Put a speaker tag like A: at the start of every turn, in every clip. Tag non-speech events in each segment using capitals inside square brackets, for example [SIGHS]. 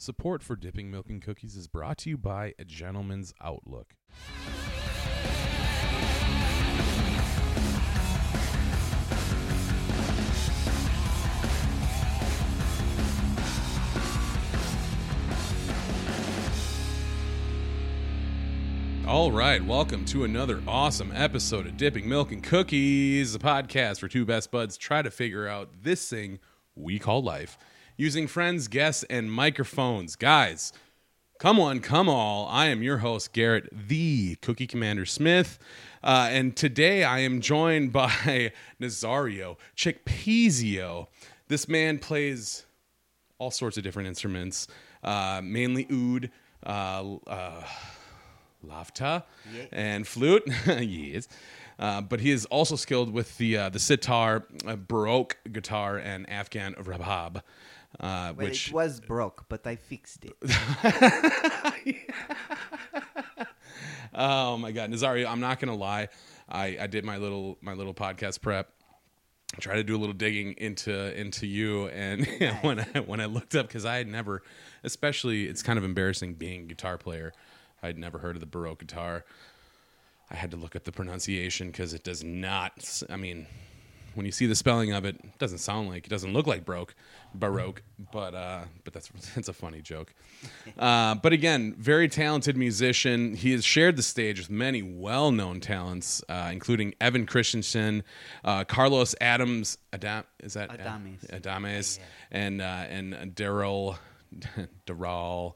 A: Support for Dipping Milk and Cookies is brought to you by A Gentleman's Outlook. All right, welcome to another awesome episode of Dipping Milk and Cookies, a podcast where two best buds try to figure out this thing we call life using friends, guests, and microphones. Guys, come on, come all. I am your host, Garrett, the Cookie Commander Smith. Uh, and today I am joined [LAUGHS] by Nazario Chickpeasio. This man plays all sorts of different instruments, uh, mainly oud, uh, uh, lavta, and flute. [LAUGHS] yes. Uh, but he is also skilled with the uh, the sitar, uh, baroque guitar, and Afghan rabab, uh,
B: Well,
A: which
B: it was broke, but I fixed it. [LAUGHS]
A: oh my god, Nazario, I'm not gonna lie. I, I did my little my little podcast prep. I tried to do a little digging into into you, and [LAUGHS] when I when I looked up because I had never, especially it's kind of embarrassing being a guitar player. I'd never heard of the baroque guitar. I had to look up the pronunciation because it does not. I mean, when you see the spelling of it, it doesn't sound like it doesn't look like broke, baroque. But uh, but that's [LAUGHS] that's a funny joke. Uh, but again, very talented musician. He has shared the stage with many well-known talents, uh, including Evan Christensen, uh, Carlos Adams, Adam is that
B: Adames.
A: Adames, and uh, and Daryl [LAUGHS] Daryl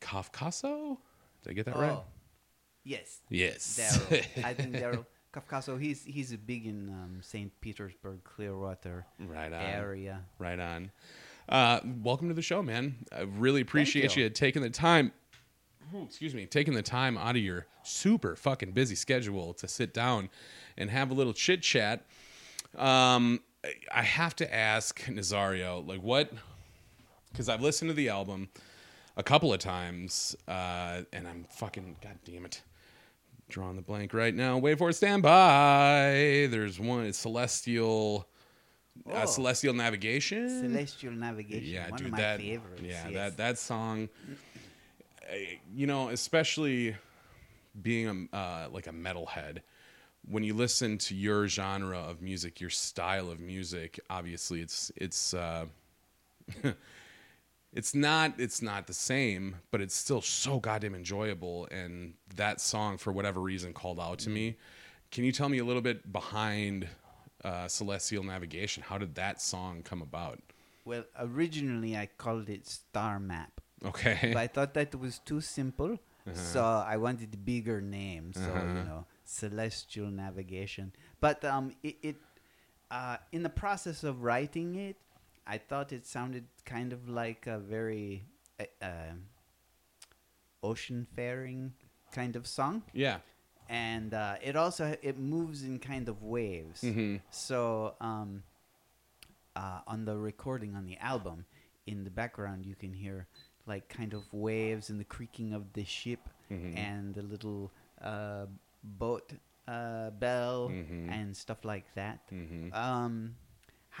A: Kafkaso. Did I get that right?
B: Oh, yes,
A: Yes.
B: Daryl. I think Daryl [LAUGHS] Kafkaso. He's he's big in um, Saint Petersburg, Clearwater
A: Right on.
B: area.
A: Right on. Uh, welcome to the show, man. I really appreciate you.
B: you.
A: taking the time. Excuse me, taking the time out of your super fucking busy schedule to sit down and have a little chit chat. Um, I- I have to ask Nazario, like, what? Because I've listened to the album a couple of times, uh, and I'm fucking god damn it, drawing the blank right now. Wait for it, stand by. There's one, it's Celestial. Uh,
B: Oh.
A: Celestial Navigation.
B: Celestial Navigation.
A: Yeah,
B: one
A: dude,
B: of my
A: that
B: favorites.
A: yeah,
B: yes.
A: that that song. uh, You know, especially being a uh, like a metalhead, when you listen to your genre of music, your style of music, obviously it's it's uh, [LAUGHS] it's not it's not the same, but it's still so goddamn enjoyable. And that song, for whatever reason, called out to me. Can you tell me a little bit behind uh, Celestial Navigation? How did that song come about?
B: Well, originally I called it Star Map,
A: Okay.
B: but I thought that was too simple, so I wanted a bigger name. So
A: Uh-huh.
B: you know, Celestial Navigation. But um, it, it uh, in the process of writing it, I thought it sounded kind of like a very uh, uh, ocean faring kind of song,
A: yeah.
B: and uh, it also it moves in kind of waves.
A: hmm
B: So um, uh, on the recording on the album, in the background you can hear like kind of waves and the creaking of the ship
A: Mhm.
B: and the little uh, boat uh, bell
A: Mhm.
B: and stuff like that.
A: hmm
B: Um,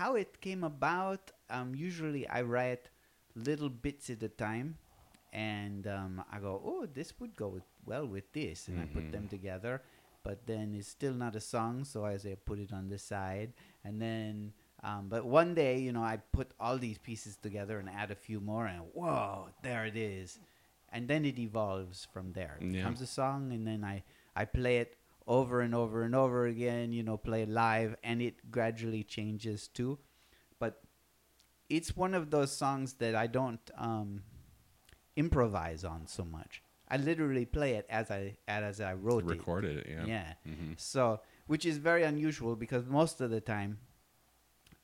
B: how it came about, um, usually I write little bits at a time, and um, I go, "Oh, this would go with, well with this," and I
A: Mhm.
B: put them together. But then it's still not a song, so I say put it on the side, and then. Um, but one day, you know, I put all these pieces together and add a few more, and whoa, there it is, and then it evolves from there. It
A: Yeah.
B: becomes a song, and then I I play it over and over and over again, you know, play live, and it gradually changes too. But it's one of those songs that I don't um, improvise on so much. I literally play it as I as I wrote it.
A: Recorded it, yeah.
B: Yeah.
A: Mhm.
B: So, which is very unusual because most of the time,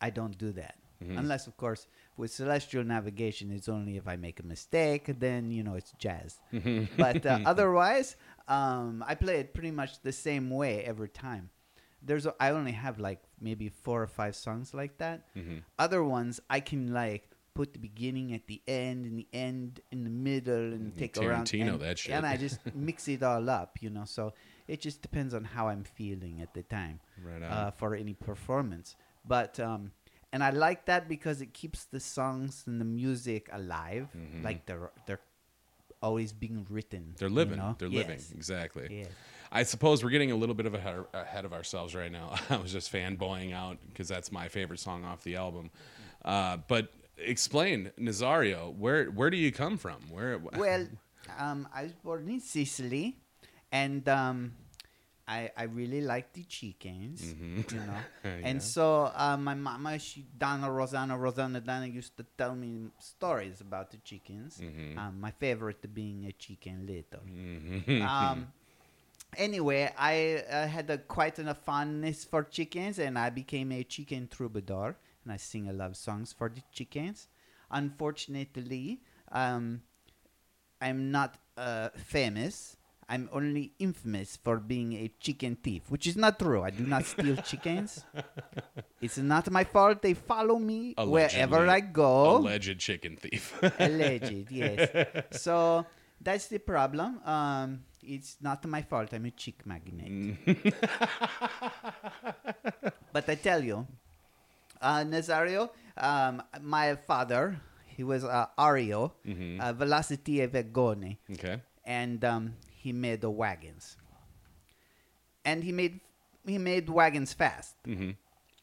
B: I don't do that.
A: Mhm.
B: Unless, of course, with celestial navigation, it's only if I make a mistake, then you know it's jazz. but uh, [LAUGHS] otherwise, um, I play it pretty much the same way every time. There's a, I only have like maybe four or five songs like that.
A: Mhm.
B: Other ones I can like put the beginning at the end and the end in the middle and take around
A: Tarantino
B: and,
A: that shit.
B: and I just [LAUGHS] mix it all up, you know. So it just depends on how I'm feeling at the time
A: Right
B: uh, for any performance. But um, and I like that because it keeps the songs and the music alive,
A: Mm-hmm.
B: like they're they're always being written.
A: They're
B: you
A: living.
B: know?
A: They're living. Exactly.
B: Yes.
A: I suppose we're getting a little bit of ahead, ahead of ourselves right now. [LAUGHS] I was just fanboying out because that's my favorite song off the album. Uh, but explain, Nazario, where where do you come from? Where?
B: Well, um, I was born in Sicily, and um, I I really like the chickens, you know. [LAUGHS]
A: Yeah.
B: And so uh, my mama, she Donna Rosanna Rosanna Donna used to tell me stories about the chickens. Um, my favorite being a chicken little. um, [LAUGHS] anyway, I uh, had a, quite a fondness for chickens, and I became a chicken troubadour, and I sing a love songs for the chickens. Unfortunately, um, I'm not uh, famous. I'm only infamous for being a chicken thief, which is not true. I do not steal [LAUGHS] chickens. It's not my fault. They follow me wherever I go.
A: Alleged chicken thief.
B: Alleged, yes. [LAUGHS] So that's the problem. Um, it's not my fault. I'm a chick magnet. [LAUGHS] but I tell you, uh, Nazario, um, my father, he was uh, Ario, uh, Velocity
A: okay.
B: and um, he made the wagons. And he made he made wagons fast.
A: hmm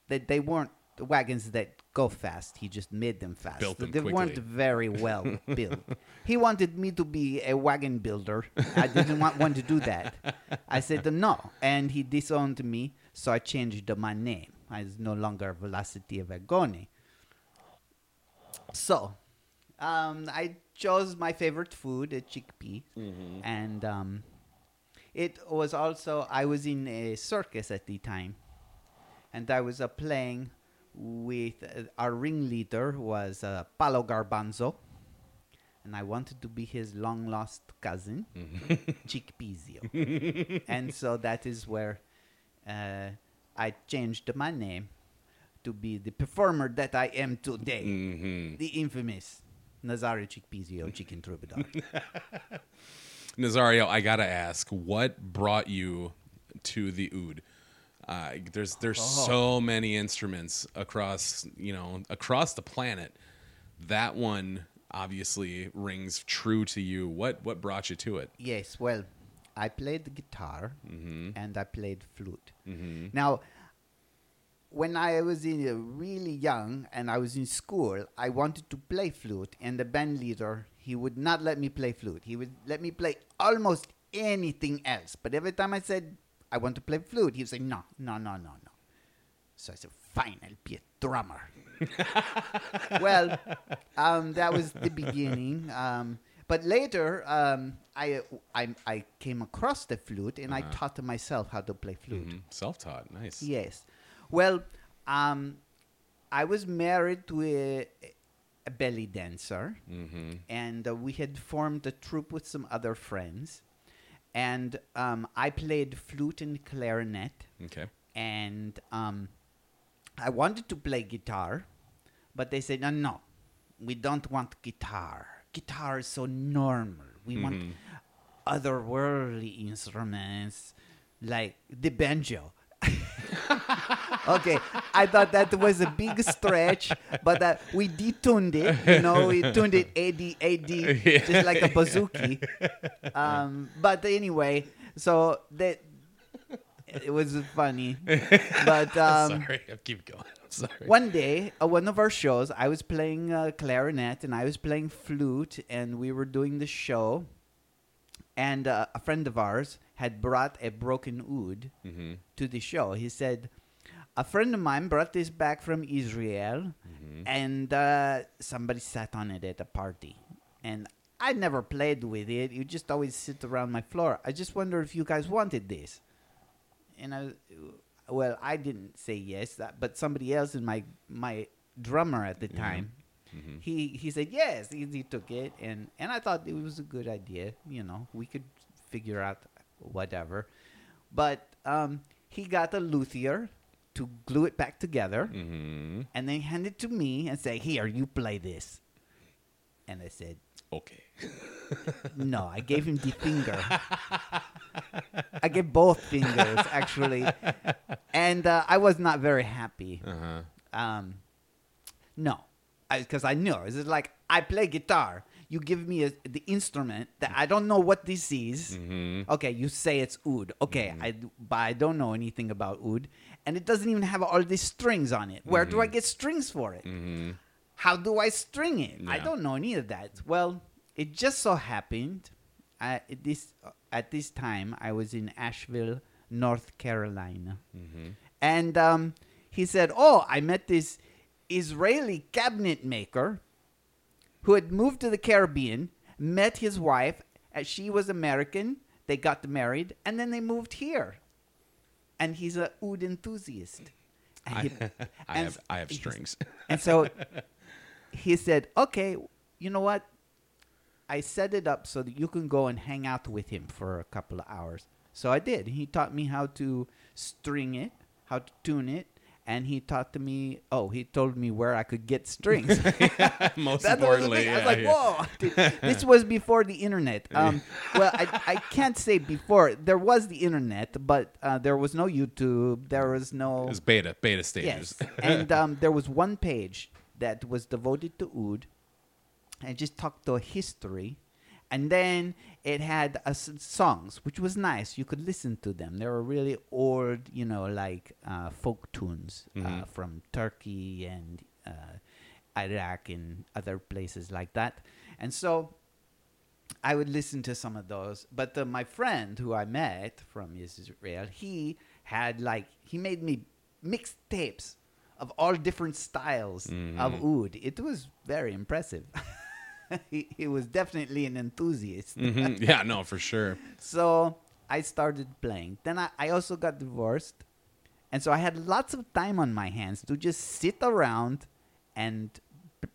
B: That they weren't the wagons that go fast. He just made them fast.
A: Built them
B: they weren't very well [LAUGHS] built. He wanted me to be a wagon builder. I didn't want want to do that. I said no, and he disowned me. So I changed my name. I was no longer Velocity Vagone. So, um, I chose my favorite food, a chickpea, and um, it was also I was in a circus at the time, and I was uh, playing with uh, our ringleader was uh, Palo Garbanzo, and I wanted to be his long lost cousin, [LAUGHS] Chickpeasio, and so that is where uh, I changed my name to be the performer that I am today,
A: hmm
B: the infamous Nazario Chickpeasio, Chicken Troubadour. [LAUGHS]
A: Nazario, I gotta ask, what brought you to the oud? Uh, there's there's
B: Oh.
A: so many instruments across you know across the planet. That one obviously rings true to you. What what brought you to it?
B: Yes, well, I played guitar
A: Mm-hmm.
B: and I played flute. Now, when I was in, uh, really young and I was in school, I wanted to play flute, and the band leader he would not let me play flute. He would let me play almost anything else. But every time I said I want to play flute, he would say no, no, no, no, no. So I said, fine, I'll be a drummer. [LAUGHS] well, um, that was the beginning. Um, but later, um, I, I I came across the flute and I taught myself how to play flute.
A: Mhm. Self-taught, nice.
B: Yes. Well, um, I was married to a, a belly dancer,
A: hmm
B: and uh, we had formed a troupe with some other friends. And um, I played flute and clarinet
A: Okay.
B: and um, I wanted to play guitar, but they said, no, no, we don't want guitar. Guitar is so normal. We want
A: Mhm.
B: otherworldly instruments like the banjo. [LAUGHS] okay, I thought that was a big stretch, but uh, we detuned it. You know, we [LAUGHS] tuned it AD, AD, just like a bouzouki. Um, but anyway, so that it was funny. But [LAUGHS] um,
A: sorry, keep going. I'm sorry.
B: one day, uh, one of our shows, I was playing uh, clarinet and I was playing flute, and we were doing the show. And uh, a friend of ours had brought a broken oud
A: hmm
B: to the show. He said, "A friend of mine brought this back from Israel, and uh, somebody sat on it at a party, and I never played with it. You just always sit around my floor. I just wonder if you guys wanted this." And I, well, I didn't say yes, but somebody else in my my drummer at the time. He he said yes. He, he took it, and and I thought it was a good idea. You know, we could figure out whatever. But um, he got a luthier to glue it back together,
A: hmm
B: and then hand it to me and say, "Here, you play this." And I said,
A: Okay. [LAUGHS]
B: "No." I gave him the [LAUGHS] finger. I gave both fingers actually, and uh, I was not very happy.
A: Uh huh.
B: Um, No, because I, knew it's like I play guitar. You give me a, the instrument that I don't know what this is.
A: Mm-hmm.
B: Okay, you say it's oud. Okay, I but I don't know anything about oud, and it doesn't even have all these strings on it. Where do I get strings for it? How do I string it? I
A: Mm-hmm.
B: Don't know any of that. Well, it just so happened, I, this at this time I was in Asheville, North Carolina,
A: Mm-hmm.
B: and um, he said, "Oh, I met this Israeli cabinet maker who had moved to the Caribbean, met his wife, as she was American. They got married, and then they moved here. And he's a oud enthusiast. And
A: I,
B: he- [LAUGHS]
A: I
B: and
A: have I have strings. [LAUGHS]
B: and so [LAUGHS] he said, "Okay, you know what? I set it up so that you can go and hang out with him for a couple of hours." So I did. He taught me how to string it, how to tune it, and he taught to me. Oh, he told me where I could get strings. [LAUGHS]
A: Most
B: That was the
A: importantly,
B: thing. I was like,
A: yeah.
B: "Whoa!" Dude, this was before the internet. Um, well, I, I can't say before. There was the internet, but uh, there was no YouTube. There was no
A: It was beta beta stages.
B: Yes, and um, there was one page that was devoted to oud, and just talked to history, and then it had uh, songs, which was nice. You could listen to them. They were really old, you know, like uh, folk tunes uh,
A: Mhm.
B: from Turkey and uh, Iraq and other places like that, and so. I would listen to some of those, but uh, my friend who I met from Israel, he had like he made me mixed tapes of all different styles of oud. It was very impressive. [LAUGHS] [LAUGHS] he, he was definitely an enthusiast.
A: Mhm. [LAUGHS] Yeah, no, for sure.
B: So I started playing. Then I, I also got divorced. And so I had lots of time on my hands to just sit around and p-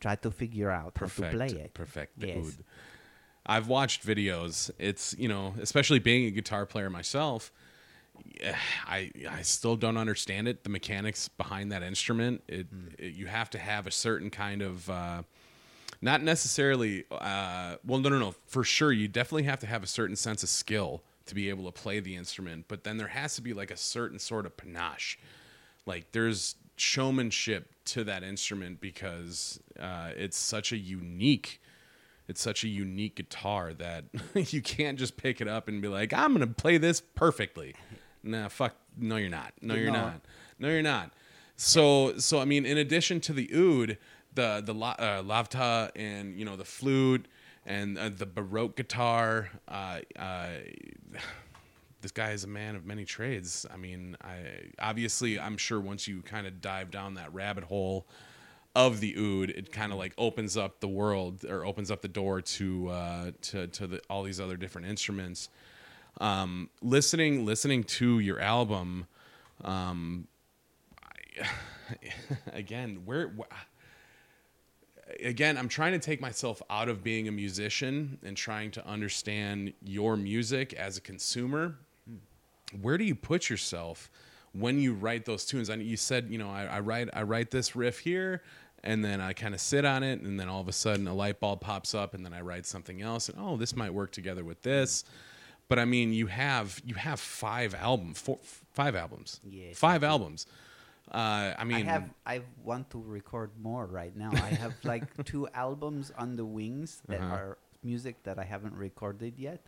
B: try to figure out
A: Perfect.
B: how to play it.
A: Perfect.
B: Yes.
A: I've watched videos. It's you know, especially being a guitar player myself. [SIGHS] I I still don't understand it. The mechanics behind that instrument. It,
B: Hmm.
A: it you have to have a certain kind of. Uh, not necessarily uh, well no no no. For sure you definitely have to have a certain sense of skill to be able to play the instrument but then there has to be like a certain sort of panache. Like there's showmanship to that instrument because uh, it's such a unique it's such a unique guitar that [LAUGHS] you can't just pick it up and be like i'm gonna play this perfectly. Nah fuck no you're not. No you're
B: No.
A: not. No you're not. So so i mean in addition to the oud the the uh, lavta and you know the flute and uh, the baroque guitar uh, uh, [SIGHS] this guy is a man of many trades. I mean, I obviously I'm sure once you kind of dive down that rabbit hole of the oud, it kind of like opens up the world or opens up the door to uh, to to the, all these other different instruments. Um, listening listening to your album, um, I, [SIGHS] again, where. Wh- again, I'm trying to take myself out of being a musician and trying to understand your music as a consumer. Where do you put yourself when you write those tunes? I you said, you know, I, I write I write this riff here, and then I kind of sit on it, and then all of a sudden a light bulb pops up, and then I write something else, and oh, this might work together with this. But I mean, you have you have five album, four, five albums,
B: Yes,
A: five albums. Uh, I mean,
B: I have I want to record more right now. I have [LAUGHS] like two albums on the wings that
A: Uh-huh.
B: are music that I haven't recorded yet,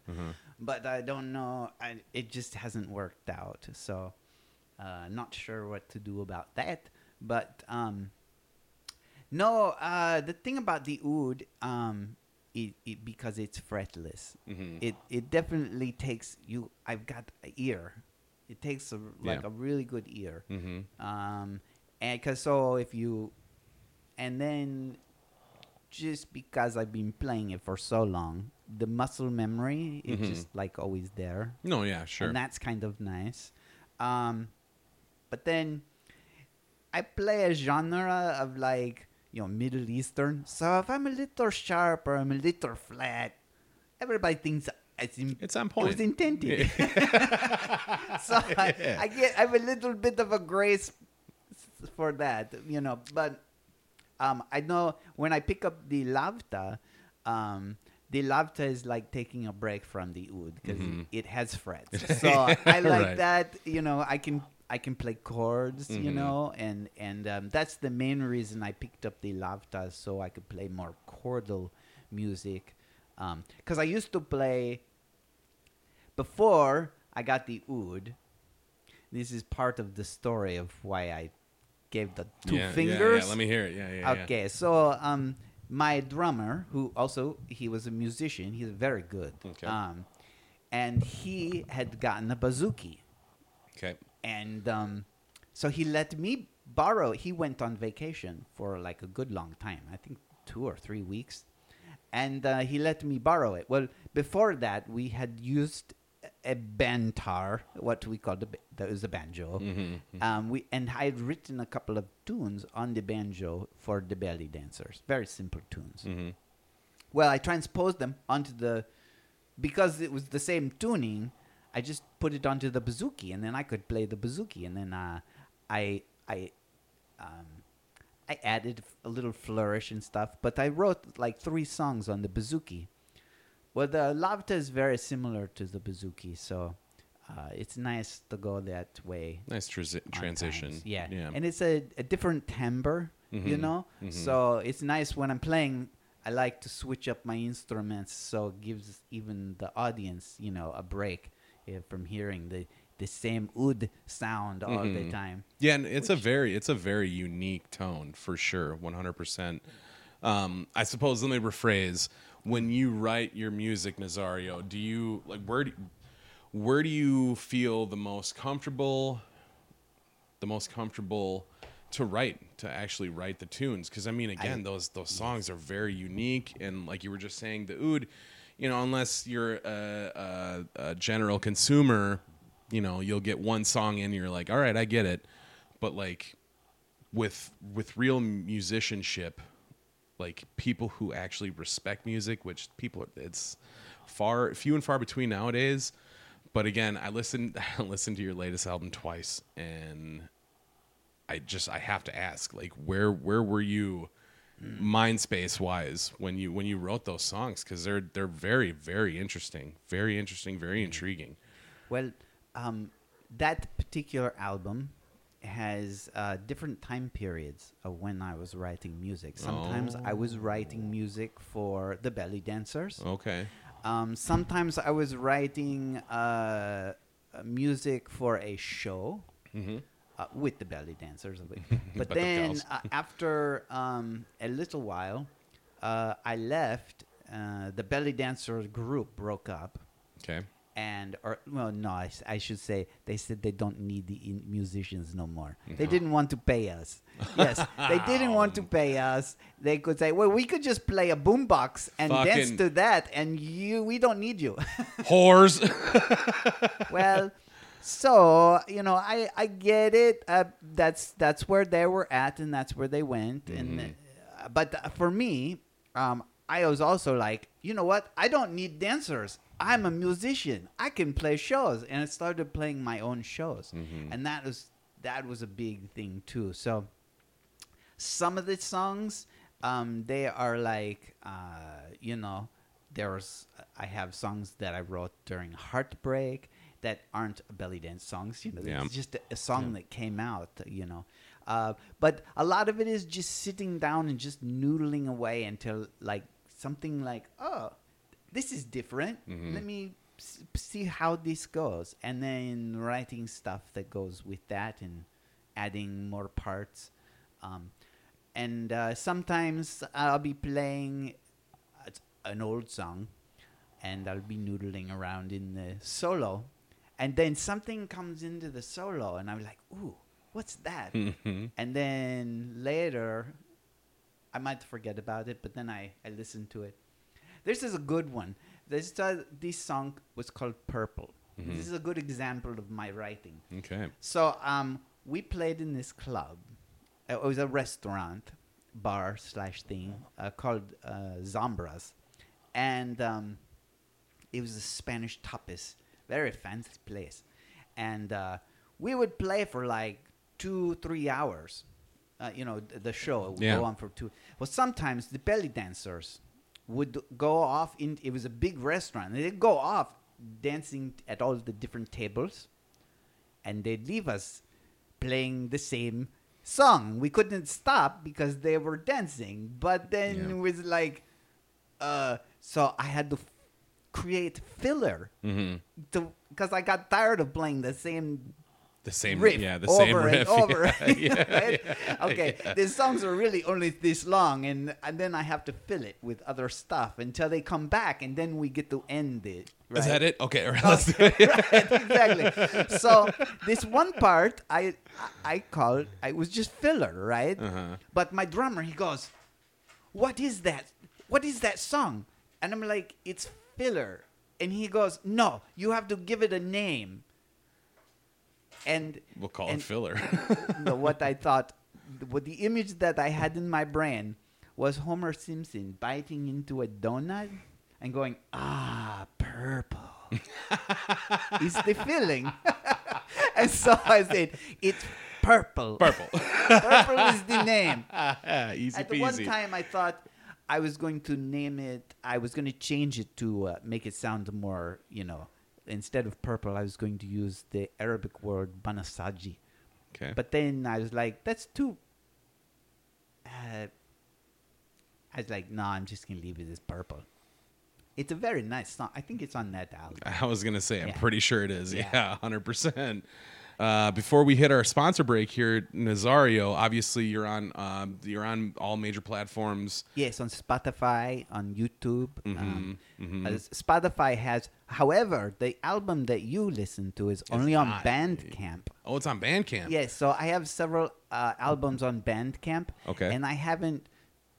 B: but I don't know. I, it just hasn't worked out, so uh, not sure what to do about that. But um, no, uh, the thing about the oud, um, it, it because it's fretless,
A: Mhm.
B: it it definitely takes you. I've got an ear. It takes a, like
A: Yeah.
B: a really good ear
A: mhm.
B: um and because so if you and then just because i've been playing it for so long the muscle memory is
A: Mhm.
B: just like always there
A: no, yeah, sure.
B: and that's kind of nice um but then i play a genre of like you know middle eastern so if i'm a little sharp or i'm a little flat everybody thinks it's, in,
A: It's on
B: it
A: point.
B: was intended [LAUGHS] so I, I get I have a little bit of a grace for that, you know. But um, I know when I pick up the lavta, um, the lavta is like taking a break from the oud because
A: Mhm.
B: it has frets. [LAUGHS] So I like
A: Right.
B: that. You know, I can I can play chords, you
A: Mhm.
B: know, and and um, that's the main reason I picked up the lavtas so I could play more chordal music. Because I used to play before I got the oud. This is part of the story of why I gave the two
A: yeah, yeah,
B: fingers.
A: Yeah, let me hear it. Yeah, yeah. yeah.
B: Okay, so um, my drummer, who also he was a musician, he's very good.
A: Okay.
B: Um, and he had gotten a bouzouki,
A: Okay.
B: and um, so he let me borrow. He went on vacation for like a good long time. I think two or three weeks, and uh, he let me borrow it. Well, before that, we had used a bantar, what we call the that was a banjo.
A: Mm-hmm.
B: Um, we and I had written a couple of tunes on the banjo for the belly dancers. Very simple tunes.
A: Mm-hmm.
B: Well, I transposed them onto the because it was the same tuning. I just put it onto the bouzouki, and then I could play the bouzouki. And then uh, I I um, I added a little flourish and stuff. But I wrote like three songs on the bouzouki. Well, the lavta is very similar to the bouzouki, so uh, it's nice to go that way
A: Nice transi- transition.
B: Yeah.
A: Yeah.
B: And it's a, a different timbre, you
A: Mhm.
B: know?
A: Mhm.
B: So it's nice when I'm playing. I like to switch up my instruments so it gives even the audience, you know, a break uh, from hearing the, the same oud sound all the
A: Mhm.
B: time.
A: Yeah, and it's a very it's a very unique tone for sure, one hundred percent. Um, I suppose let me rephrase: when you write your music, Nazario, do you like where do where do you feel the most comfortable, the most comfortable to write to actually write the tunes? Because I mean, again, those those songs are very unique, and like you were just saying, the oud, you know, unless you're a, a, a general consumer, you know, you'll get one song in, and you're like, all right, I get it, but like with with real musicianship like people who actually respect music which people it's far few and far between nowadays. But again i listened [LAUGHS] i listened to your latest album twice and i just i have to ask like where where were you mind space wise when you when you wrote those songs? Because they're they're very very interesting very interesting very intriguing.
B: Well, um, that particular album has uh, different time periods of when I was writing music. Sometimes I was writing music for the belly dancers.
A: okay
B: Um, sometimes I was writing uh, music for a show
A: mm-hmm.
B: uh, with the belly dancers. [LAUGHS] But,
A: But
B: then uh, after um, a little while, uh, I left. Uh, the belly dancers group broke up,
A: okay
B: and or well, no, I, I, should say they said they don't need the in- musicians no more. They didn't want to pay us. Yes, they [LAUGHS] didn't want to pay us. They could say, "Well, we could just play a boombox and dance to that, and you, we don't need you." [LAUGHS]
A: whores [LAUGHS]
B: well, so you know, I I get it. Uh, that's that's where they were at, and that's where they went. And uh, but uh, for me, um, I was also like, you know what? I don't need dancers. I'm a musician. I can play shows, and I started playing my own shows, and that was that was a big thing too. So some of the songs um, they are like uh, you know there's i have songs that i wrote during heartbreak that aren't belly dance songs you know
A: Yeah.
B: it's just a, a song that came out you know uh, but a lot of it is just sitting down and just noodling away until like something like oh this is different
A: Mhm.
B: let me s- see how this goes and then writing stuff that goes with that and adding more parts um, and uh, sometimes I'll be playing an old song, and I'll be noodling around in the solo, and then something comes into the solo, and I'm like, "Ooh, what's that?"
A: Mhm.
B: and then later, I might forget about it, but then I I listen to it. This is a good one. This uh, this song was called Purple.
A: Mhm.
B: This is a good example of my writing.
A: okay
B: So um, we played in this club. Uh, It was a restaurant, bar slash thing uh, called uh, Zambras, and um, it was a Spanish tapas, very fancy place, and uh, we would play for like two, three hours. Uh, you know, the show would
A: Yeah.
B: go on for two. Well, sometimes the belly dancers would go off in. It was a big restaurant. They'd go off dancing at all the different tables and they'd leave us playing the same song. We couldn't stop because they were dancing. But then
A: Yeah.
B: it was like, uh, so I had to f- create filler to because I got tired of playing the same
A: The same,
B: riff
A: yeah, the same riff.
B: and [LAUGHS] over.
A: Yeah, yeah, [LAUGHS]
B: Right?
A: yeah,
B: okay, these songs are really only this long, and and then I have to fill it with other stuff until they come back, and then we get to end it.
A: Is
B: right?
A: that it? Okay, right, let's [LAUGHS]
B: right, exactly. So this one part, I I called, I was just filler, right?
A: Uh-huh.
B: But my drummer, he goes, "What is that? What is that song?" And I'm like, "It's filler." And he goes, "No, you have to give it a name." And
A: We'll call
B: and
A: it filler. [LAUGHS]
B: no, what I thought, what the image that I had in my brain was Homer Simpson biting into a donut and going, ah, purple. [LAUGHS] is the feeling. [LAUGHS] and so I said, it's purple.
A: Purple.
B: purple is the name.
A: Easy
B: At the one time, I thought I was going to name it, I was going to change it to uh, make it sound more, you know, instead of purple, I was going to use the Arabic word banasaji.
A: Okay.
B: But then I was like, that's too. Uh, I was like, no, I'm just gonna leave it as purple. It's a very nice song. I think it's on that album. [LAUGHS]
A: I was gonna say, I'm
B: Yeah.
A: pretty sure it is.
B: Yeah.
A: Yeah, hundred percent. Uh, before we hit our sponsor break here, Nazario, obviously you're on um, you're on all major platforms.
B: Yes, on Spotify, on YouTube. Um,
A: mhm.
B: uh, Spotify has, however, the album that you listen to is only on. Bandcamp.
A: Oh, it's on Bandcamp.
B: Yes, so I have several uh, albums on Bandcamp.
A: Okay.
B: And I haven't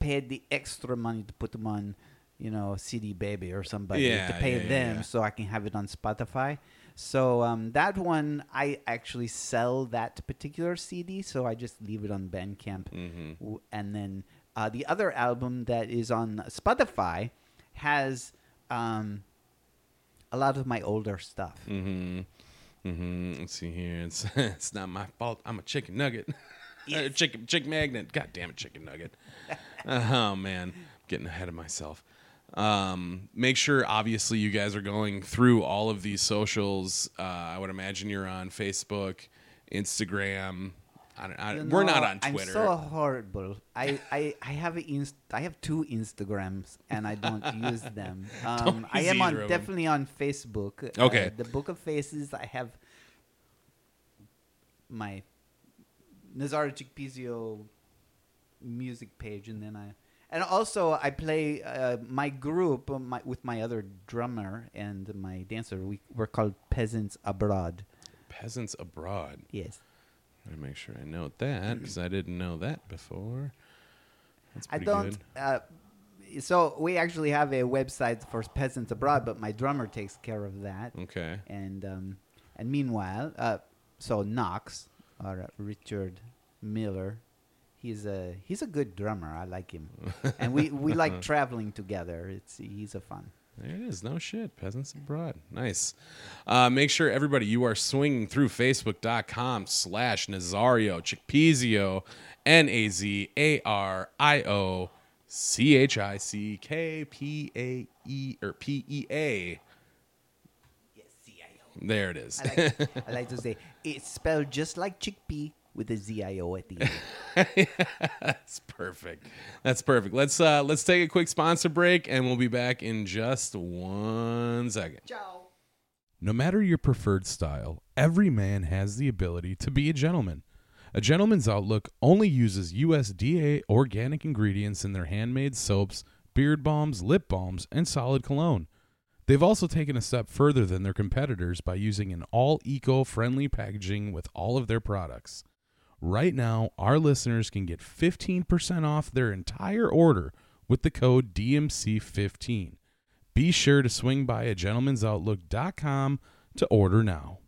B: paid the extra money to put them on, you know, CD Baby or somebody
A: Yeah,
B: to pay
A: yeah,
B: them
A: yeah.
B: so I can have it on Spotify. So um, that one, I actually sell that particular CD, so I just leave it on Bandcamp.
A: Mhm.
B: And then uh, the other album that is on Spotify has um, a lot of my older stuff.
A: Mm-hmm. Mm-hmm. Let's see here. It's [LAUGHS] it's not my fault. I'm a chicken nugget. [LAUGHS] Uh, chicken chicken magnet. God damn it, chicken nugget. [LAUGHS] oh man, getting ahead of myself. Um, make sure, obviously, you guys are going through all of these socials. Uh, I would imagine you're on Facebook, Instagram. I don't, I,
B: You
A: we're not on Twitter.
B: I'm so horrible. I, I, I have inst- I have two Instagrams and I don't [LAUGHS] use them. Um, I
A: use
B: am on
A: either of 'em.
B: definitely on Facebook.
A: Okay.
B: Uh, the Book of Faces. I have my Nazario Chickpeasio music page, and then I and also I play uh, my group uh, my, with my other drummer and my dancer. We we're called Peasants Abroad.
A: Peasants abroad.
B: Yes.
A: Me make sure I note that because I didn't know that before. That's
B: I don't. Uh, so we actually have a website for peasants abroad, but my drummer takes care of that.
A: Okay.
B: And um, and meanwhile, uh, so Knox or uh, Richard Miller, he's a he's a good drummer. I like him, [LAUGHS] and we we like traveling together. It's he's a fun.
A: There it is. No shit. Peasants abroad. Nice. Uh, make sure everybody you are swinging through facebook.com slash Nazario Chickpeasio N A Z A R I O C H I C K P A E or P E A. There it is.
B: I like [LAUGHS] I like to say it's spelled just like chickpea with a ZIO at the end. [LAUGHS]
A: That's perfect. That's perfect. Let's uh let's take a quick sponsor break and we'll be back in just one second.
B: Ciao.
A: No matter your preferred style, every man has the ability to be a gentleman. A Gentleman's Outlook only uses USDA organic ingredients in their handmade soaps, beard balms, lip balms, and solid cologne. They've also taken a step further than their competitors by using an all eco friendly packaging with all of their products. Right now, our listeners can get 15% off their entire order with the code DMC15. Be sure to swing by a gentlemansoutlook.com to order now.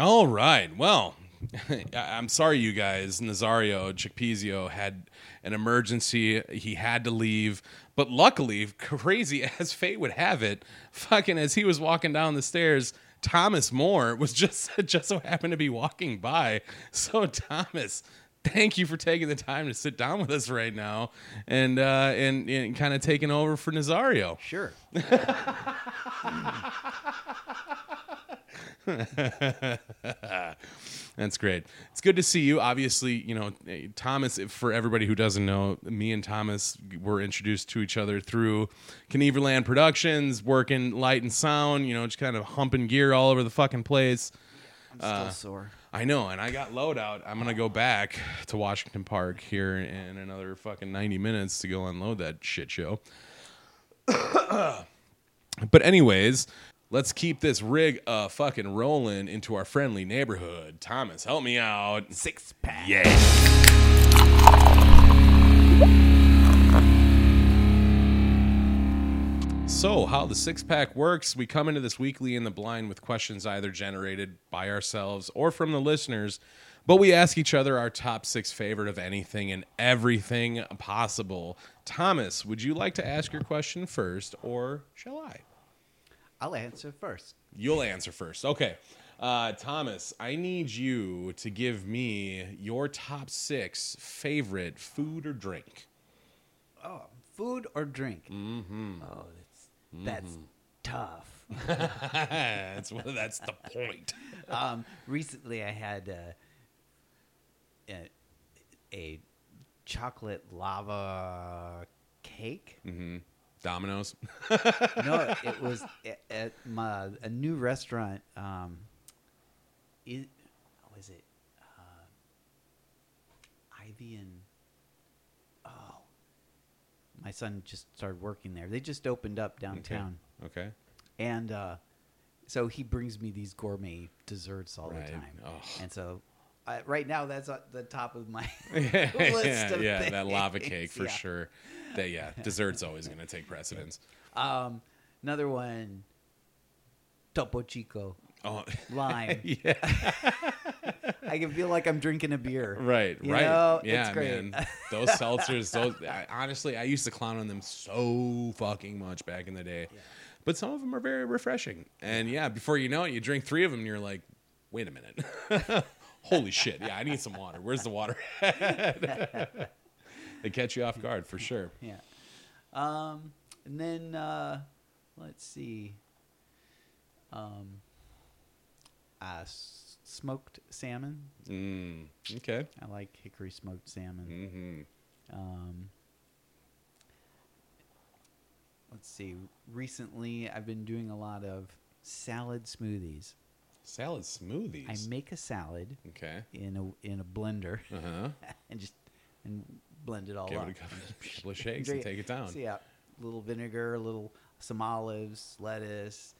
A: All right. Well, [LAUGHS] I'm sorry, you guys. Nazario Chickpeasio had an emergency. He had to leave. But luckily, [LAUGHS] crazy [LAUGHS] as fate would have it, fucking as he was walking down the stairs, Thomas Moore was just [LAUGHS] just so happened to be walking by. So Thomas, thank you for taking the time to sit down with us right now and uh, and, and kind of taking over for Nazario.
B: Sure. [LAUGHS] [LAUGHS]
A: That's great. It's good to see you. Obviously, you know, Thomas, for everybody who doesn't know, me and Thomas were introduced to each other through Knieverland Productions, working light and sound, you know, just kind of humping gear all over the fucking place.
B: I'm still uh, sore.
A: I know, and I got load out. I'm gonna go back to Washington Park here in another fucking 90 minutes to go unload that shit show. [COUGHS] but anyways, let's keep this rig uh fucking rolling into our friendly neighborhood. Thomas, help me out.
B: Six pack.
A: Yeah. So, how the six pack works, we come into this weekly in the blind with questions either generated by ourselves or from the listeners, but we ask each other our top six favorite of anything and everything possible. Thomas, would you like to ask your question first, or shall I?
B: I'll answer first.
A: You'll answer first. Okay. Uh, Thomas, I need you to give me your top six favorite food or drink.
B: Oh, food or drink? Mm-hmm. Oh, that's that's tough. [LAUGHS] [LAUGHS]
A: that's that's the point.
B: um, recently, I had uh, a, a chocolate lava cake.
A: Domino's. [LAUGHS]
B: no, it was at, at my a new restaurant. Um, it it uh, Ivy and oh, my son just started working there. They just opened up downtown,
A: Okay.
B: and uh, so he brings me these gourmet desserts all
A: Right.
B: the time.
A: Oh.
B: And so, I, right now, that's at the top of my [LAUGHS]
A: yeah, [LAUGHS]
B: list of
A: yeah, that lava cake for
B: Yeah.
A: sure. That yeah, dessert's always gonna take precedence.
B: Um, another one, Topo Chico
A: Oh,
B: lime. [LAUGHS]
A: yeah,
B: I can feel like I'm drinking a beer.
A: right,
B: You
A: right.
B: know,
A: yeah,
B: it's great.
A: man. Those seltzers, those I, honestly, I used to clown on them so fucking much back in the day. But some of them are very refreshing. And yeah, before you know it, you drink three of them, and you're like, wait a minute. Holy shit! Yeah, I need some water. Where's the water? [LAUGHS] they catch you off guard for sure.
B: Yeah. Um, and then uh, let's see. Um, uh, s- smoked salmon.
A: Mm, okay.
B: I like hickory smoked salmon.
A: hmm
B: Um, let's see. Recently, I've been doing a lot of salad smoothies.
A: Salad smoothies.
B: I make a salad
A: okay.
B: in a in a blender
A: Uh huh. [LAUGHS]
B: and just and blend it all
A: Give
B: up.
A: it a couple, of [LAUGHS] shakes and take it down.
B: So yeah, little vinegar, a little some olives, lettuce,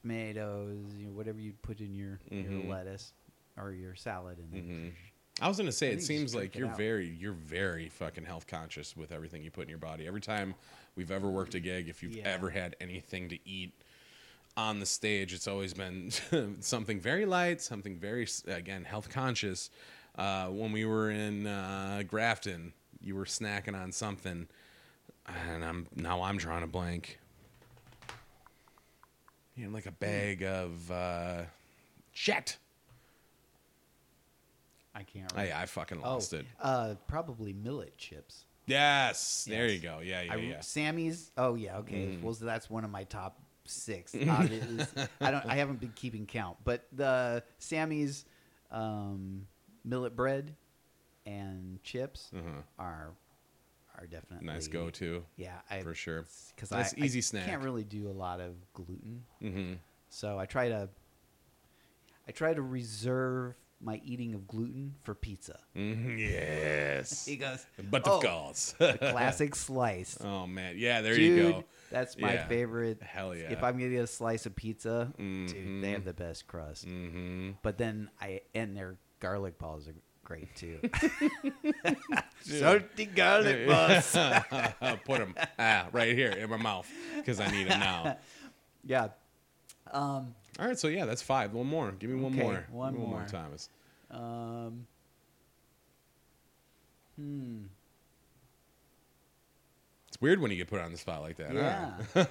B: tomatoes, you know, whatever you put in your
A: Mhm.
B: your lettuce or your salad, and
A: Mhm. I was gonna say, it seems like
B: it
A: you're
B: out.
A: very, you're very fucking health conscious with everything you put in your body. Every time we've ever worked a gig, if you've
B: Yeah.
A: ever had anything to eat on the stage, it's always been [LAUGHS] something very light, something very, again, health conscious. Uh, when we were in uh, Grafton, you were snacking on something, and I'm now I'm drawing a blank. You know, like a bag of uh, shit.
B: I can't.
A: I,
B: Remember.
A: I fucking
B: oh,
A: lost it.
B: uh, probably millet chips.
A: Yes, there you go. Yeah, yeah,
B: I,
A: yeah.
B: Sami's. Oh yeah, okay.
A: Mm.
B: Well, so that's one of my top six. Uh, it is- I don't. I haven't been keeping count, but the Sami's um, millet bread and chips
A: Uh-huh.
B: are are definitely
A: Nice go-to.
B: Yeah, I,
A: for sure.
B: Because
A: Nice,
B: I,
A: easy
B: I
A: snack.
B: can't really do a lot of gluten,
A: Mm-hmm.
B: so I try to I try to reserve my eating of gluten for pizza.
A: Mm-hmm. Yes. [LAUGHS]
B: Because
A: But
B: oh,
A: of course.
B: the classic slice. [LAUGHS]
A: oh man, yeah. There
B: Dude,
A: you go.
B: That's my
A: Yeah.
B: favorite.
A: Hell yeah.
B: If I'm gonna get a slice of pizza,
A: Mhm.
B: dude, they have the best crust.
A: Mm-hmm.
B: But then I and their garlic balls are great too. [LAUGHS] Salty garlic balls.
A: Put them ah, right here in my mouth because I need them now.
B: yeah. Um.
A: All right, so yeah, that's five. One more. Give me one
B: Okay,
A: more.
B: one
A: Give me
B: more.
A: Thomas.
B: Um. Hmm.
A: It's weird when you get put on the spot like that.
B: Yeah.
A: huh?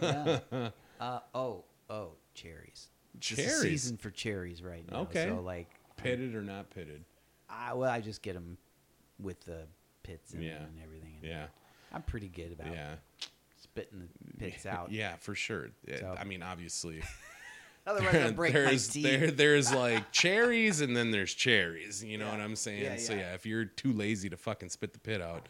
B: yeah. [LAUGHS] Uh. Oh. Oh. Cherries.
A: Cherries.
B: season for cherries right now.
A: Okay.
B: So like,
A: Pitted or not pitted?
B: I well, I just get them with the pits in
A: Yeah.
B: and everything. and
A: Yeah.
B: I'm pretty good about
A: Yeah.
B: spitting the pits [LAUGHS] out.
A: Yeah, for sure.
B: So-
A: I mean, obviously, [LAUGHS]
B: Otherwise, I'll [LAUGHS] break my
A: there's
B: teeth.
A: there there's like cherries and then there's cherries. You know
B: Yeah.
A: what I'm saying?
B: Yeah,
A: So
B: yeah.
A: if you're too lazy to fucking spit the pit out,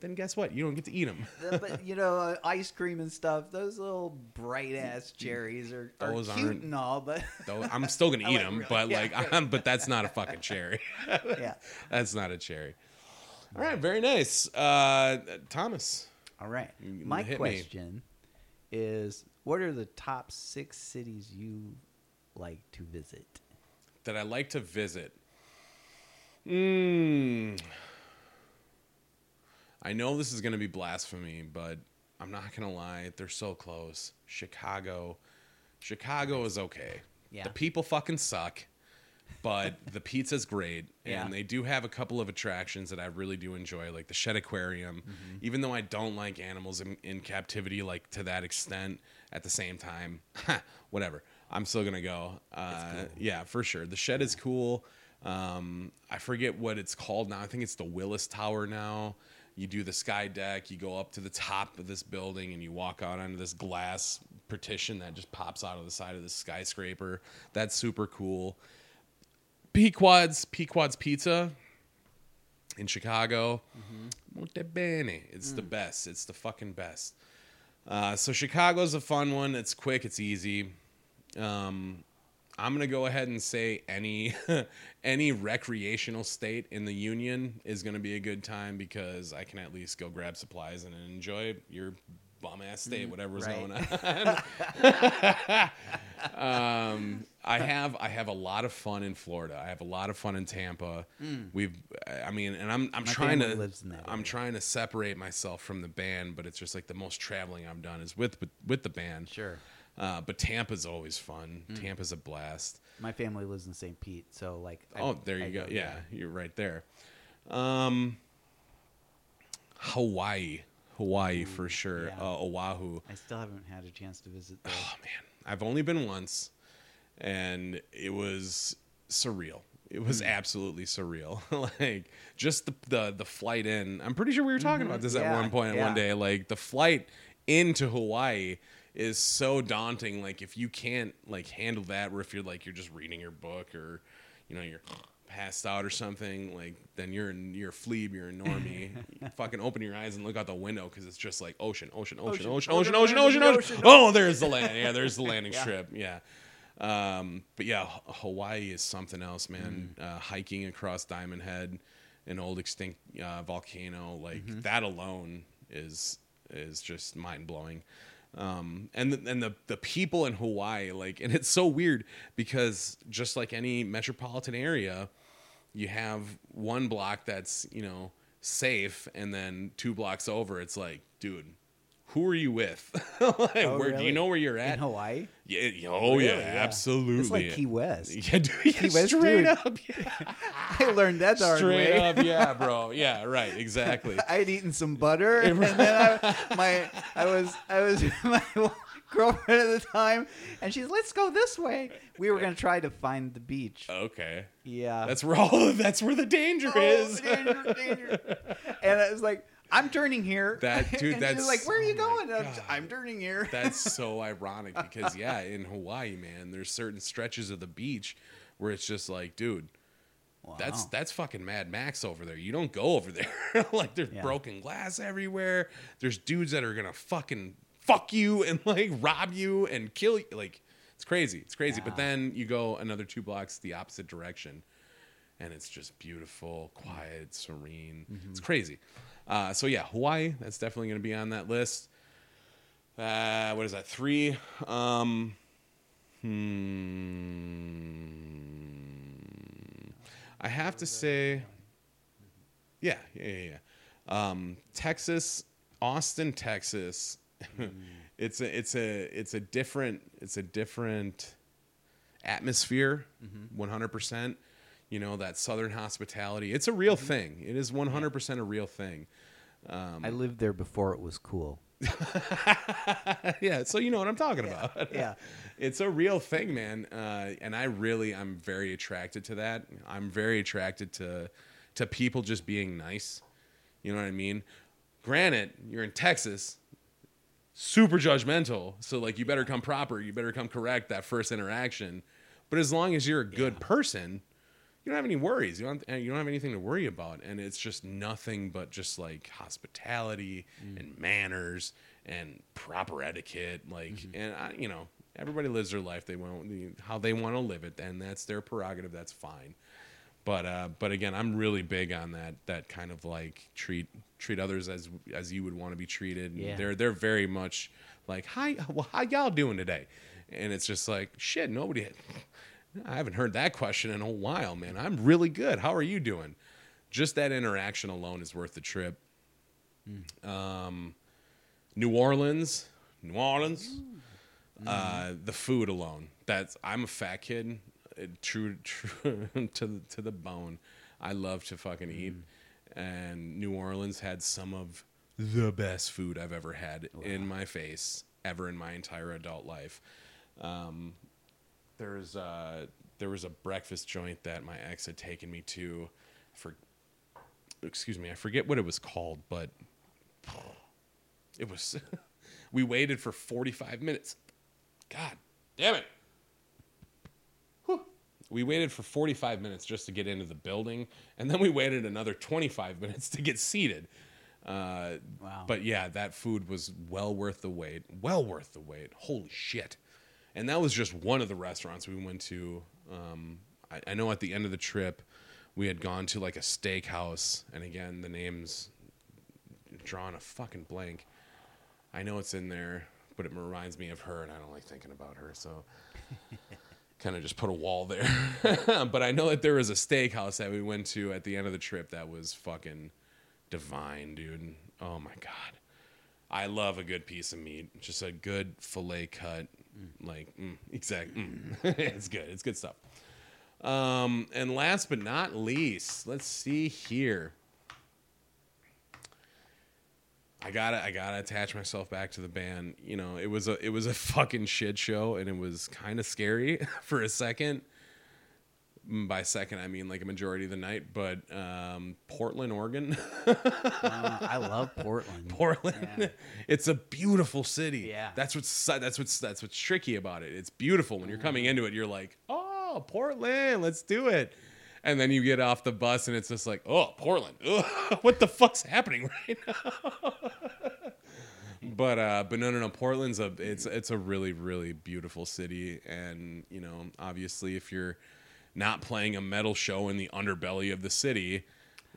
A: then guess what? You don't get to eat them.
B: But [LAUGHS] you know, uh, ice cream and stuff. Those little bright ass cherries are, are
A: Those
B: cute and all, but [LAUGHS]
A: Though I'm still gonna eat
B: like
A: them,
B: really-
A: but like,
B: right.
A: I'm, but that's not a fucking cherry.
B: yeah.
A: that's not a cherry. All right, very nice, uh, Thomas.
B: All right. My
A: hit me.
B: question is: What are the top six cities you like to visit?
A: that I like to visit. Mm. I know this is going to be blasphemy, but I'm not going to lie. They're so close. Chicago. Chicago is okay.
B: Yeah.
A: The people fucking suck, but [LAUGHS] the pizza's great.
B: Yeah.
A: And they do have a couple of attractions that I really do enjoy, like the Shedd Aquarium.
B: Mm-hmm.
A: Even though I don't like animals in, in captivity, like to that extent, at the same time, [LAUGHS] whatever. I'm still gonna go. Uh, Yeah, for sure. The Shedd is cool. Um, I forget what it's called now. I think it's the Willis Tower now. You do the sky deck. You go up to the top of this building and you walk out onto this glass partition that just pops out of the side of the skyscraper. That's super cool. Pequod's Pequod's Pizza in Chicago. Molto bene. It's the best. It's the fucking best. Uh, so Chicago's a fun one. It's quick. It's easy. Um, I'm gonna go ahead and say any [LAUGHS] any recreational state in the union is gonna be a good time because I can at least go grab supplies and enjoy your bum ass state, whatever's
B: right.
A: going on. [LAUGHS] [LAUGHS] um, I have I have a lot of fun in Florida. I have a lot of fun in Tampa. We've I mean, and I'm I'm
B: My
A: trying to
B: lives in that
A: I'm trying to separate myself from the band, but it's just like the most traveling I've done is with with, with the band.
B: Sure.
A: Uh, but Tampa's always fun. Tampa's a blast.
B: My family lives in St. Pete, so like. I-
A: oh, there you
B: I
A: go. Yeah, you're right there. Um, Hawaii, Hawaii mm, for sure.
B: yeah.
A: Uh, Oahu.
B: I still haven't had a chance to visit there.
A: Oh man, I've only been once, and it was surreal. It was hmm. absolutely surreal. [LAUGHS] like just the, the the flight in. I'm pretty sure we were talking mm-hmm. about this at
B: Yeah,
A: one point
B: yeah.
A: one day. Like the flight into Hawaii is so daunting. Like if you can't like handle that, or if you're like you're just reading your book, or you know you're passed out or something, like then you're in, you're a you're a normie. You fucking open your eyes and look out the window because it's just like ocean, ocean, ocean, ocean,
B: Ocean,
A: ocean, ocean,
B: ocean,
A: ocean,
B: land,
A: ocean.
B: ocean,
A: Oh, there's the land. Yeah, there's the landing [LAUGHS] strip. Yeah. Um, but yeah, Hawaii is something else, man. Uh, hiking across Diamond Head, an old extinct uh, volcano, like that alone is is just mind blowing. Um, and the, and the the people in Hawaii, like, and it's so weird because just like any metropolitan area, you have one block that's you know safe, and then two blocks over, it's like, dude, who are you with? [LAUGHS] like,
B: Oh,
A: where do you know where you're at? In?
B: Hawaii?
A: Yeah, oh, yeah, oh yeah,
B: Really? Yeah.
A: absolutely.
B: It's like Key West. [LAUGHS]
A: Yeah, dude, yeah,
B: Key West,
A: straight
B: dude.
A: up, [LAUGHS] yeah.
B: I learned that the
A: straight up, yeah, bro, yeah, right, exactly.
B: I had eaten some butter, and then I, my I was I was my girlfriend at the time, and she's let's go this way. We were gonna try to find the beach.
A: Okay,
B: Yeah,
A: that's where all that's where the danger
B: Oh,
A: is.
B: danger, danger. [LAUGHS] and I was like, I'm turning here.
A: That- [LAUGHS] dude,
B: and
A: that's-
B: like, where are you
A: oh
B: going? I'm. I'm turning here. [LAUGHS]
A: That's so ironic because yeah, in Hawaii, man, there's certain stretches of the beach where it's just like, dude,
B: Wow.
A: that's that's fucking Mad Max over there. You don't go over there. like there's
B: Yeah.
A: broken glass everywhere. There's dudes that are gonna fucking fuck you and like rob you and kill you. Like it's crazy. It's crazy. But then you go another two blocks the opposite direction, and it's just beautiful, quiet, serene.
B: Mm-hmm.
A: It's crazy. Uh, so yeah, Hawaii. That's definitely gonna be on that list. Uh, what is that? Three. Um, hmm. I have to say, yeah, yeah, yeah. yeah. Um, Texas, Austin, Texas. [LAUGHS] it's a, it's a, it's a different, it's a different atmosphere. Mm-hmm. One hundred percent. You know that Southern hospitality. It's a real mm-hmm. thing. It is one hundred percent a real thing.
B: Um, I lived there before it was cool. [LAUGHS]
A: yeah, so you know what I'm talking about.
B: yeah. [LAUGHS]
A: it's a real thing, man. Uh, and I really, I'm very attracted to that. I'm very attracted to to people just being nice. You know what I mean? Granted, you're in Texas. Super judgmental. So like you better come proper, you better come correct that first interaction. But as long as you're a good person, you don't have any worries. You don't you don't have anything to worry about, and it's just nothing but just like hospitality and manners and proper etiquette. Like, and I, you know, everybody lives their life they want how they want to live it, and that's their prerogative. That's fine. But uh, but again, I'm really big on that that kind of like treat treat others as as you would want to be treated. And
B: Yeah.
A: They're they're very much like hi, [LAUGHS] well, how y'all doing today? And it's just like shit. Nobody. [LAUGHS] I haven't heard that question in a while, man. I'm really good. How are you doing? Just that interaction alone is worth the trip. Um, New Orleans, New Orleans. Uh, the food alone. That's I'm a fat kid, true, [LAUGHS] true to the, to the bone. I love to fucking eat, and New Orleans had some of the best food I've ever had in my face ever in my entire adult life. Um, there's uh, there was a breakfast joint that my ex had taken me to for excuse me, I forget what it was called, but it was [LAUGHS] we waited for 45 minutes. God damn it. We waited for 45 minutes just to get into the building, and then we waited another 25 minutes to get seated. Uh,
B: Wow.
A: But yeah, that food was well worth the wait. Well worth the wait. Holy shit. And that was just one of the restaurants we went to. Um, I, I know at the end of the trip, we had gone to like a steakhouse, and again, the name's drawn a fucking blank. I know it's in there, but it reminds me of her, and I don't like thinking about her, so [LAUGHS] kind of just put a wall there. [LAUGHS] but I know that there was a steakhouse that we went to at the end of the trip that was fucking divine, dude. Oh my god, I love a good piece of meat, just a good fillet cut, like mm, exact. Mm. [LAUGHS] it's good. It's good stuff. Um, and last but not least, let's see here. I gotta I gotta attach myself back to the band. You know, it was a it was a fucking shit show and it was kind of scary [LAUGHS] for a second. Mm, By second, I mean like a majority of the night. But um, Portland, Oregon,
B: Um, I [LAUGHS] love Portland.
A: Portland,
B: Yeah. [LAUGHS]
A: it's a beautiful city.
B: Yeah.
A: that's what's that's what's that's what's tricky about it. It's beautiful when you're coming into it. You're like, oh, Portland, let's do it. And then you get off the bus and it's just like, oh, Portland, [LAUGHS] Ugh, what the fuck's happening [LAUGHS] right now? but uh, but no, no, no. Portland's a it's it's a really really beautiful city, and you know, obviously, if you're not playing a metal show in the underbelly of the city,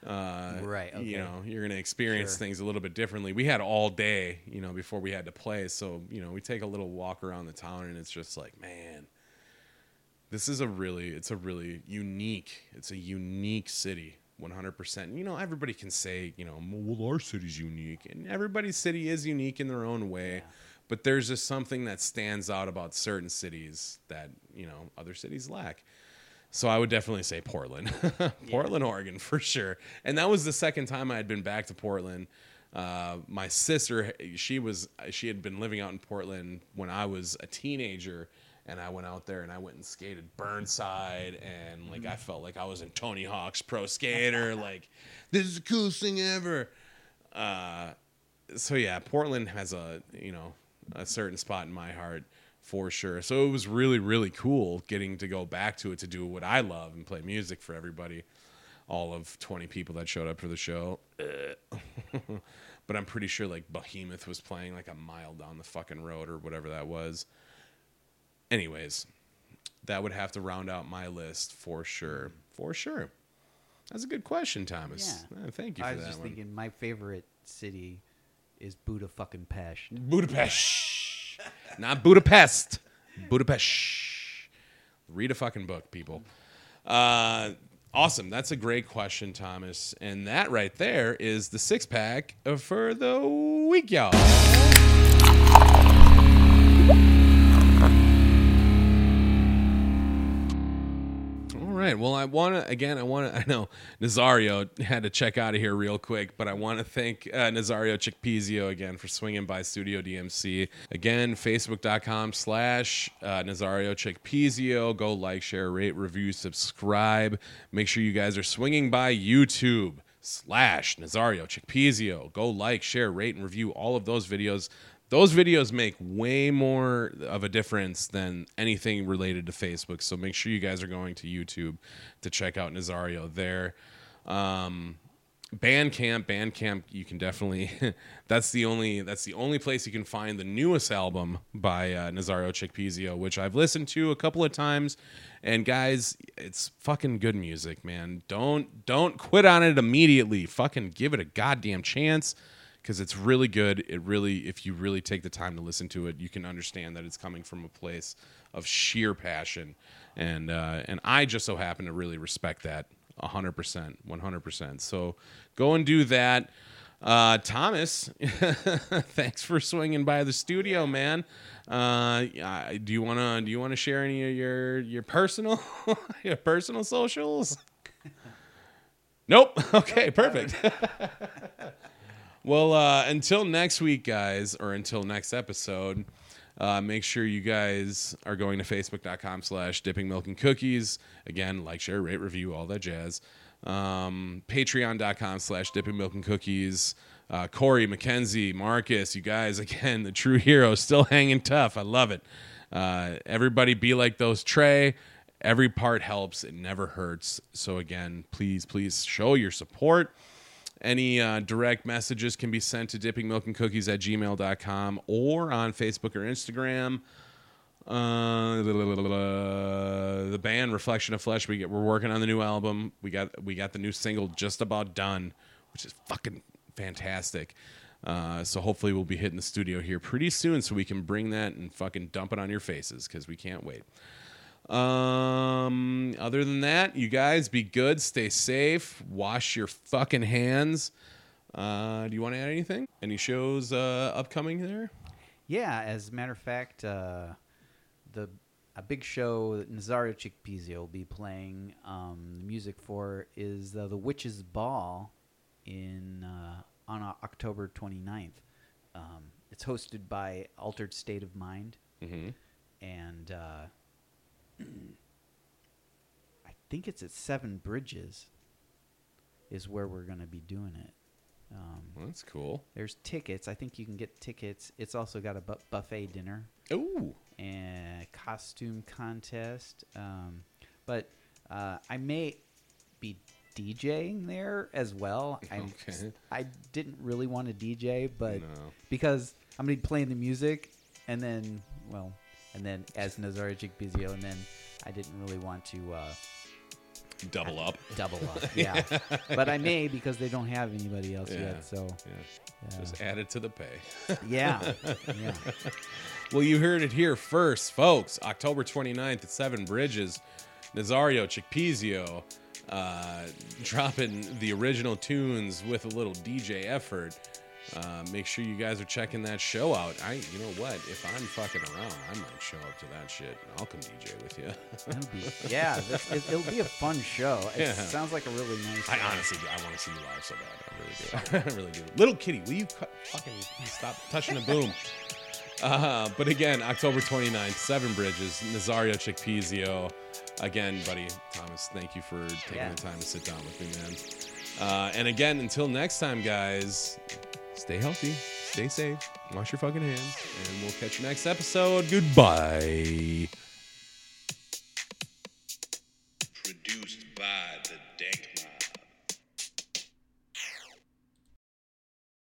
A: uh,
B: Right, okay.
A: You know, you're gonna experience
B: Sure.
A: things a little bit differently. We had all day, you know, before we had to play, so you know, we take a little walk around the town, and it's just like, man, this is a really it's a really unique it's a unique city 100% you know everybody can say you know well our city's unique and everybody's city is unique in their own way but there's just something that stands out about certain cities that you know other cities lack. So I would definitely say Portland, [LAUGHS] Portland, Oregon, for sure. And that was the second time I had been back to Portland. Uh, my sister, she was, she had been living out in Portland when I was a teenager, and I went out there and I went and skated Burnside, and like I felt like I was in Tony Hawk's Pro Skater. [LAUGHS] like this is the coolest thing ever. Uh, so yeah, Portland has a you know a certain spot in my heart for sure. So it was really really cool getting to go back to it to do what I love and play music for everybody. All of 20 people that showed up for the show. [LAUGHS] But I'm pretty sure like Behemoth was playing like a mile down the fucking road or whatever that was. Anyways, that would have to round out my list for sure. For sure. That's a good question, Thomas.
B: Yeah.
A: Uh, thank you for
B: I was
A: that
B: just
A: one.
B: thinking my favorite city is Buda fucking Pest.
A: Budapest. Not Budapest. Budapest. Read a fucking book, people. Uh, awesome. That's a great question, Thomas. And that right there is the six pack for the week, y'all. Right. Well, I want to again. I want to. [LAUGHS] I know Nazario had to check out of here real quick, but I want to thank uh, Nazario Chickpeasio again for swinging by Studio DMC. Again, Facebook.com slash uh, Nazario Chickpeasio. Go like, share, rate, review, subscribe. Make sure you guys are swinging by YouTube slash Nazario Chickpeasio. Go like, share, rate, and review all of those videos. Those videos make way more of a difference than anything related to Facebook. So make sure you guys are going to YouTube to check out Nazario there. Um, Bandcamp, Bandcamp, you can definitely. [LAUGHS] that's the only. That's the only place you can find the newest album by uh, Nazario Chickpeasio, which I've listened to a couple of times. And guys, it's fucking good music, man. Don't don't quit on it immediately. Fucking give it a goddamn chance because it's really good. It really, if you really take the time to listen to it, you can understand that it's coming from a place of sheer passion, and uh, and I just so happen to really respect that hundred percent, one hundred percent. So go and do that. Uh, Thomas, [LAUGHS] thanks for swinging by the studio, man. Uh, do you wanna do you wanna share any of your your personal [LAUGHS] your personal socials? [LAUGHS] nope. Okay, perfect. Well, uh, until next week, guys, or until next episode. Uh, make sure you guys are going to facebook.com slash dipping milk and cookies. Again, like, share, rate, review, all that jazz. Um, Patreon.com slash dipping milk and cookies. Uh, Corey, Mackenzie, Marcus, you guys, [LAUGHS] again, the true heroes, still hanging tough. I love it. Uh, everybody be like those Trey. Every part helps, it never hurts. So, again, please, please show your support. Any uh, direct messages can be sent to dippingmilkandcookies at gmail.com or on Facebook or Instagram. Uh, the band Reflection of Flesh. We get, we're working on the new album. We got we got the new single just about done, which is fucking fantastic. Uh, so hopefully we'll be hitting the studio here pretty soon, so we can bring that and fucking dump it on your faces because we can't wait. Um, other than that, you guys be good, stay safe, wash your fucking hands. Uh, do you want to add anything? Any shows uh, upcoming there?
B: Yeah, as a matter of fact, uh, the a big show that Nazario Chickpeasio will be playing um, the music for is uh, the Witch's Ball in uh, on October 29th. Um, it's hosted by Altered State of Mind,
A: Mm-hmm.
B: and uh, I think it's at Seven Bridges. Is where we're going to be doing it. Um,
A: Well, that's cool.
B: there's tickets. I think you can get tickets. It's also got a bu- buffet dinner
A: Ooh.
B: and costume contest. Um, but uh, I may be DJing there as well. [LAUGHS] I
A: Okay.
B: I didn't really want to DJ, but
A: No.
B: because I'm gonna be playing the music, and then well, and then as Nazario Chickpeasio, and then I didn't really want to uh,
A: Double up. [LAUGHS]
B: double up. [LAUGHS] Yeah, but I may because they don't have anybody else
A: Yeah.
B: yet. So
A: Yeah. Just add it to the pay. [LAUGHS]
B: yeah, yeah.
A: Well, you heard it here first, folks. October 29th at Seven Bridges, Nazario Chickpeasio uh, dropping the original tunes with a little DJ effort. Uh, make sure you guys are checking that show out. I, you know what? If I'm fucking around, I might show up to that shit. and I'll come DJ with you.
B: Be, [LAUGHS] yeah, this, it, it'll be a fun show. It
A: Yeah.
B: sounds like a really nice.
A: I
B: show.
A: honestly, I want to see you live so bad. I really do. [LAUGHS] I really do. Little kitty, will you cut, fucking stop touching the boom? [LAUGHS] Uh, but again, October 29th, Seven Bridges, Nazario Chickpeasio. Again, buddy, Thomas, thank you for taking
B: Yeah.
A: the time to sit down with me, man. Uh, and again, until next time, guys, stay healthy, stay safe, wash your fucking hands, and we'll catch you next episode. Goodbye.